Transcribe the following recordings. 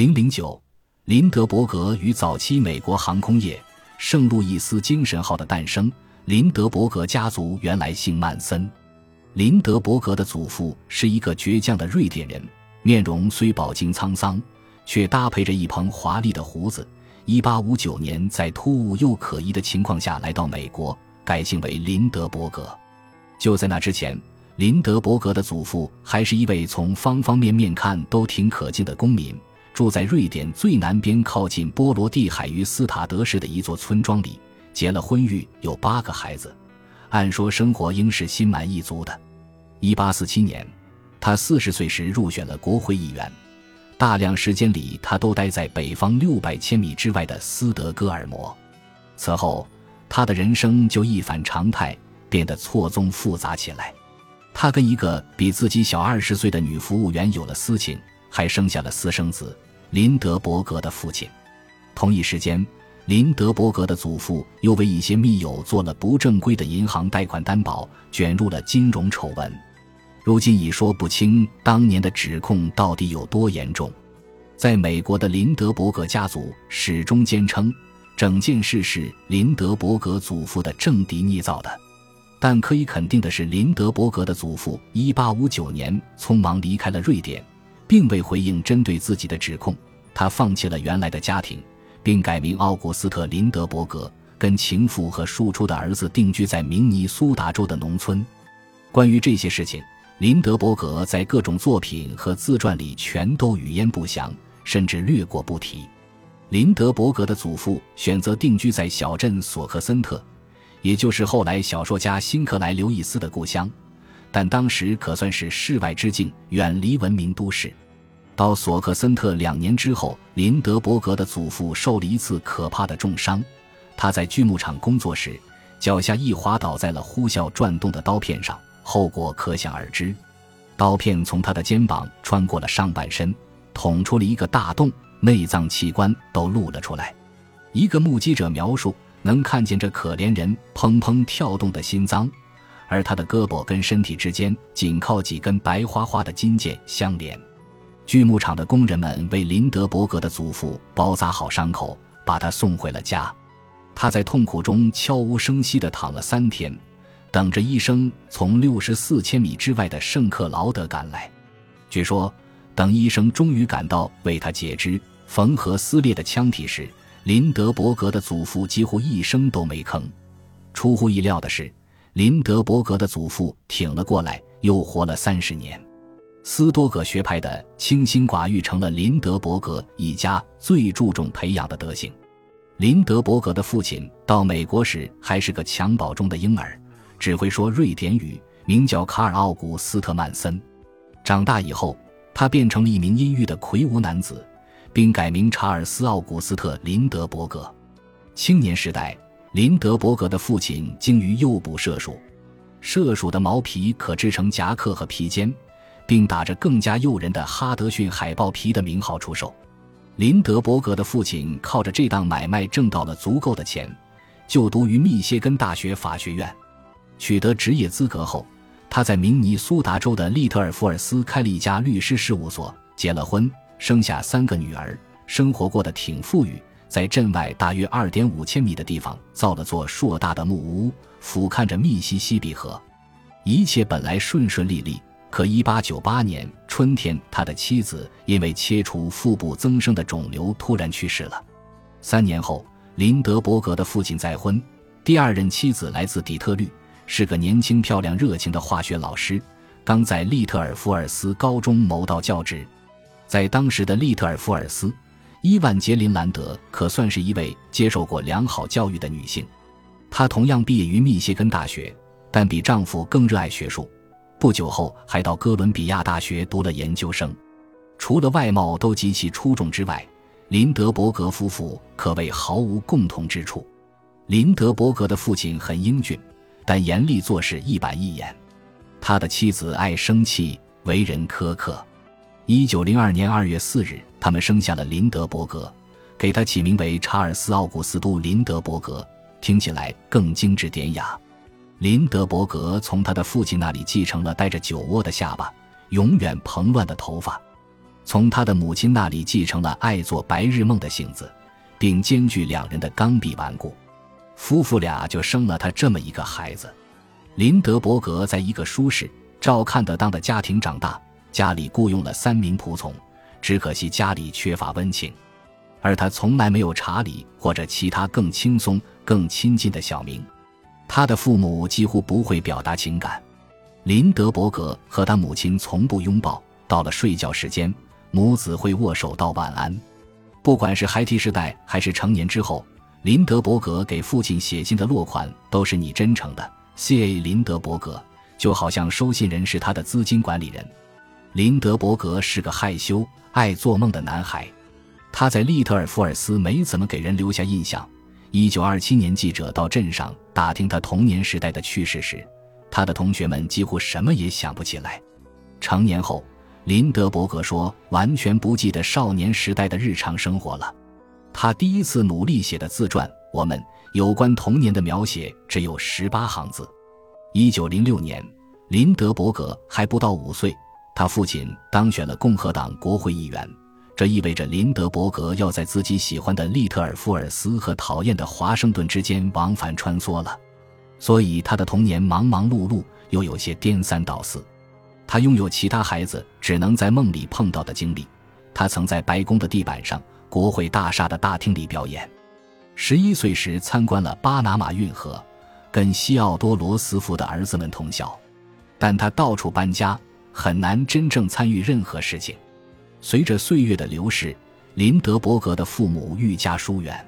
零零九，林德伯格与早期美国航空业圣路易斯精神号的诞生。林德伯格家族原来姓曼森。林德伯格的祖父是一个倔强的瑞典人，面容虽饱经沧桑，却搭配着一蓬华丽的胡子。一八五九年，在突兀又可疑的情况下来到美国，改姓为林德伯格。就在那之前，林德伯格的祖父还是一位从方方面面看都挺可敬的公民，住在瑞典最南边靠近波罗的海与斯塔德市的一座村庄里，结了婚育，有八个孩子。按说生活应是心满意足的。一八四七年，他四十岁时入选了国会议员。大量时间里，他都待在北方六百千米之外的斯德哥尔摩。此后，他的人生就一反常态，变得错综复杂起来。他跟一个比自己小二十岁的女服务员有了私情，还生下了私生子林德伯格的父亲。同一时间，林德伯格的祖父又为一些密友做了不正规的银行贷款担保，卷入了金融丑闻。如今已说不清当年的指控到底有多严重。在美国的林德伯格家族始终坚称，整件事是林德伯格祖父的政敌捏造的。但可以肯定的是，林德伯格的祖父1859年匆忙离开了瑞典，并未回应针对自己的指控。他放弃了原来的家庭，并改名奥古斯特·林德伯格，跟情妇和庶出的儿子定居在明尼苏达州的农村。关于这些事情，林德伯格在各种作品和自传里全都语焉不详，甚至略过不提。林德伯格的祖父选择定居在小镇索克森特，也就是后来小说家辛克莱·刘易斯的故乡，但当时可算是世外之境，远离文明都市。到索克森特两年之后，林德伯格的祖父受了一次可怕的重伤。他在锯木厂工作时，脚下一滑倒在了呼啸转动的刀片上。后果可想而知，刀片从他的肩膀穿过了上半身，捅出了一个大洞，内脏器官都露了出来。一个目击者描述，能看见这可怜人砰砰跳动的心脏，而他的胳膊跟身体之间仅靠几根白花花的金剑相连。锯木厂的工人们为林德伯格的祖父包扎好伤口，把他送回了家。他在痛苦中悄无声息地躺了三天。等着医生从六十四千米之外的圣克劳德赶来。据说，等医生终于赶到为他截肢、缝合撕裂的腔体时，林德伯格的祖父几乎一声都没吭。出乎意料的是，林德伯格的祖父挺了过来，又活了三十年。斯多葛学派的清心寡欲成了林德伯格一家最注重培养的德行。林德伯格的父亲到美国时还是个襁褓中的婴儿。只会说瑞典语，名叫卡尔·奥古斯特·曼森。长大以后，他变成了一名阴郁的魁梧男子，并改名查尔斯·奥古斯特·林德伯格。青年时代，林德伯格的父亲精于诱捕麝鼠，麝鼠的毛皮可制成夹克和披肩，并打着更加诱人的哈德逊海豹皮的名号出售。林德伯格的父亲靠着这档买卖挣到了足够的钱，就读于密歇根大学法学院。取得职业资格后，他在明尼苏达州的利特尔福尔斯开了一家律师事务所，结了婚，生下三个女儿，生活过得挺富裕。在镇外大约二点五千米的地方造了座硕大的木屋，俯瞰着密西西比河。一切本来顺顺利利，可一八九八年春天，他的妻子因为切除腹部增生的肿瘤突然去世了。三年后，林德伯格的父亲再婚，第二任妻子来自底特律。是个年轻、漂亮、热情的化学老师，刚在利特尔福尔斯高中谋到教职。在当时的利特尔福尔斯，伊万杰林兰德可算是一位接受过良好教育的女性。她同样毕业于密歇根大学，但比丈夫更热爱学术。不久后，还到哥伦比亚大学读了研究生。除了外貌都极其出众之外，林德伯格夫妇可谓毫无共同之处。林德伯格的父亲很英俊。但严厉做事一板一眼，他的妻子爱生气，为人苛刻。一九零二年二月四日，他们生下了林德伯格，给他起名为查尔斯·奥古斯都·林德伯格，听起来更精致典雅。林德伯格从他的父亲那里继承了带着酒窝的下巴、永远蓬乱的头发。从他的母亲那里继承了爱做白日梦的性子，并兼具两人的刚愎顽固。夫妇俩就生了他这么一个孩子。林德伯格在一个舒适、照看得当的家庭长大，家里雇佣了三名仆从，只可惜家里缺乏温情，而他从来没有查理或者其他更轻松、更亲近的小名。他的父母几乎不会表达情感。林德伯格和他母亲从不拥抱，到了睡觉时间，母子会握手道晚安。不管是孩提时代还是成年之后，林德伯格给父亲写信的落款都是你真诚的。C.A. 林德伯格就好像收信人是他的资金管理人。林德伯格是个害羞、爱做梦的男孩，他在利特尔福尔斯没怎么给人留下印象。一九二七年，记者到镇上打听他童年时代的趣事时，他的同学们几乎什么也想不起来。成年后，林德伯格说完全不记得少年时代的日常生活了。他第一次努力写的自传，我们。有关童年的描写只有十八行字。一九零六年，林德伯格还不到五岁，他父亲当选了共和党国会议员，这意味着林德伯格要在自己喜欢的利特尔福尔斯和讨厌的华盛顿之间往返穿梭了。所以他的童年忙忙碌碌，又有些颠三倒四。他拥有其他孩子只能在梦里碰到的经历。他曾在白宫的地板上、国会大厦的大厅里表演。十一岁时参观了巴拿马运河，跟西奥多·罗斯福的儿子们同校，但他到处搬家，很难真正参与任何事情。随着岁月的流逝，林德伯格的父母愈加疏远。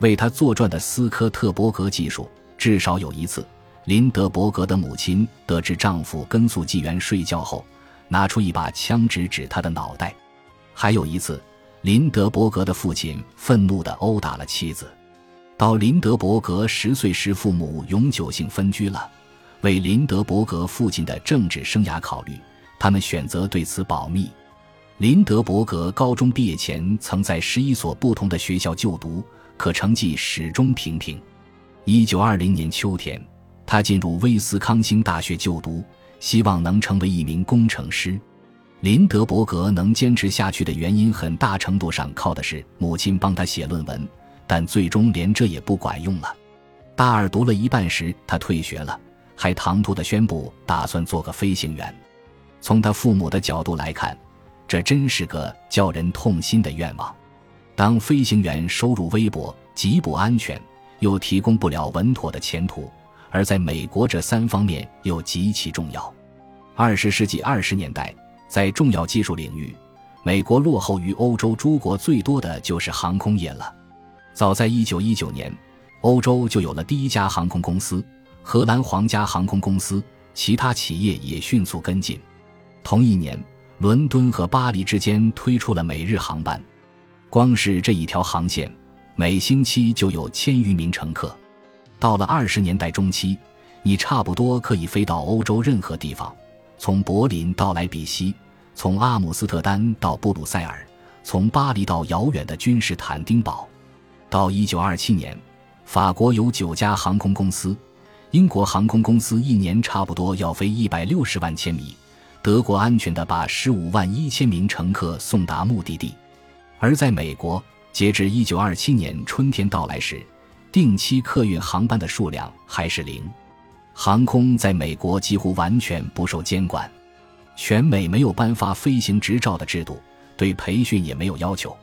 为他作传的斯科特伯格记述，至少有一次，林德伯格的母亲得知丈夫跟宿纪元睡觉后，拿出一把枪指指他的脑袋；还有一次，林德伯格的父亲愤怒地殴打了妻子。到林德伯格十岁时，父母永久性分居了。为林德伯格父亲的政治生涯考虑，他们选择对此保密。林德伯格高中毕业前曾在十一所不同的学校就读，可成绩始终平平。一九二零年秋天，他进入威斯康星大学就读，希望能成为一名工程师。林德伯格能坚持下去的原因，很大程度上靠的是母亲帮他写论文。但最终连这也不管用了。大二读了一半时，他退学了，还唐突地宣布打算做个飞行员。从他父母的角度来看，这真是个叫人痛心的愿望。当飞行员收入微薄、极不安全，又提供不了稳妥的前途，而在美国这三方面又极其重要。二十世纪二十年代，在重要技术领域，美国落后于欧洲诸国最多的就是航空业了。早在1919年，欧洲就有了第一家航空公司——荷兰皇家航空公司，其他企业也迅速跟进。同一年，伦敦和巴黎之间推出了每日航班，光是这一条航线，每星期就有千余名乘客。到了二十年代中期，你差不多可以飞到欧洲任何地方，从柏林到莱比锡，从阿姆斯特丹到布鲁塞尔，从巴黎到遥远的君士坦丁堡。到一九二七年，法国有九家航空公司，英国航空公司一年差不多要飞一百六十万千米，德国安全的把十五万一千名乘客送达目的地。而在美国，截至一九二七年春天到来时，定期客运航班的数量还是零。航空在美国几乎完全不受监管，全美没有颁发飞行执照的制度，对培训也没有要求。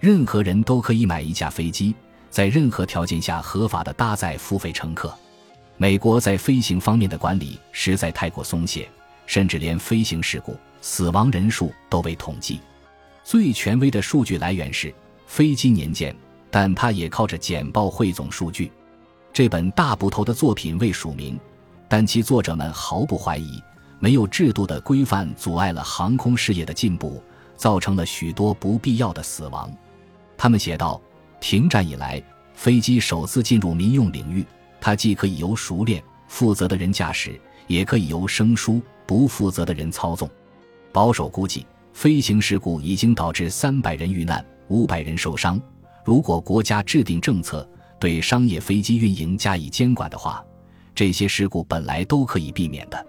任何人都可以买一架飞机，在任何条件下合法的搭载付费乘客。美国在飞行方面的管理实在太过松懈，甚至连飞行事故、死亡人数都未统计。最权威的数据来源是《飞机年鉴》，但它也靠着简报汇总数据。这本大部头的作品未署名，但其作者们毫不怀疑，没有制度的规范阻碍了航空事业的进步，造成了许多不必要的死亡。他们写道：“停战以来，飞机首次进入民用领域。它既可以由熟练、负责的人驾驶，也可以由生疏、不负责的人操纵。保守估计，飞行事故已经导致三百人遇难、五百人受伤。如果国家制定政策，对商业飞机运营加以监管的话，这些事故本来都可以避免的。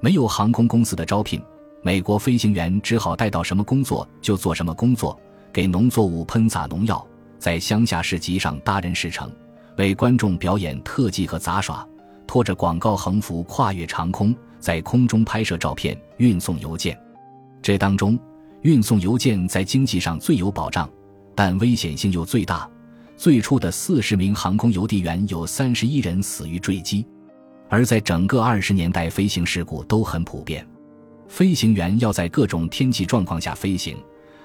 没有航空公司的招聘，美国飞行员只好带到什么工作就做什么工作，给农作物喷洒农药，在乡下市集上搭人事成，为观众表演特技和杂耍，拖着广告横幅跨越长空，在空中拍摄照片，运送邮件。这当中，运送邮件在经济上最有保障，但危险性又最大。最初的四十名航空邮递员有三十一人死于坠机，而在整个二十年代，飞行事故都很普遍。飞行员要在各种天气状况下飞行，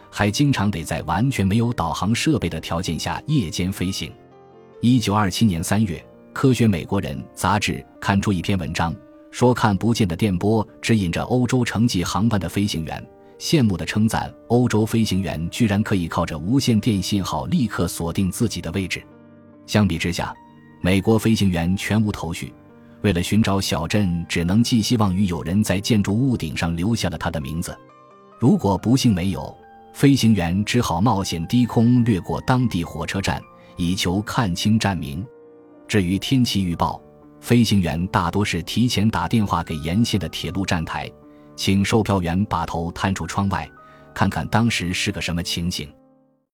还经常得在完全没有导航设备的条件下夜间飞行。一九二七年三月，《科学美国人》杂志刊出一篇文章，说看不见的电波指引着欧洲城际航班的飞行员，羡慕地称赞欧洲飞行员居然可以靠着无线电信号立刻锁定自己的位置。相比之下，美国飞行员全无头绪。为了寻找小镇，只能寄希望于有人在建筑屋顶上留下了他的名字。如果不幸没有，飞行员只好冒险低空掠过当地火车站，以求看清站名。至于天气预报，飞行员大多是提前打电话给沿线的铁路站台，请售票员把头探出窗外，看看当时是个什么情景。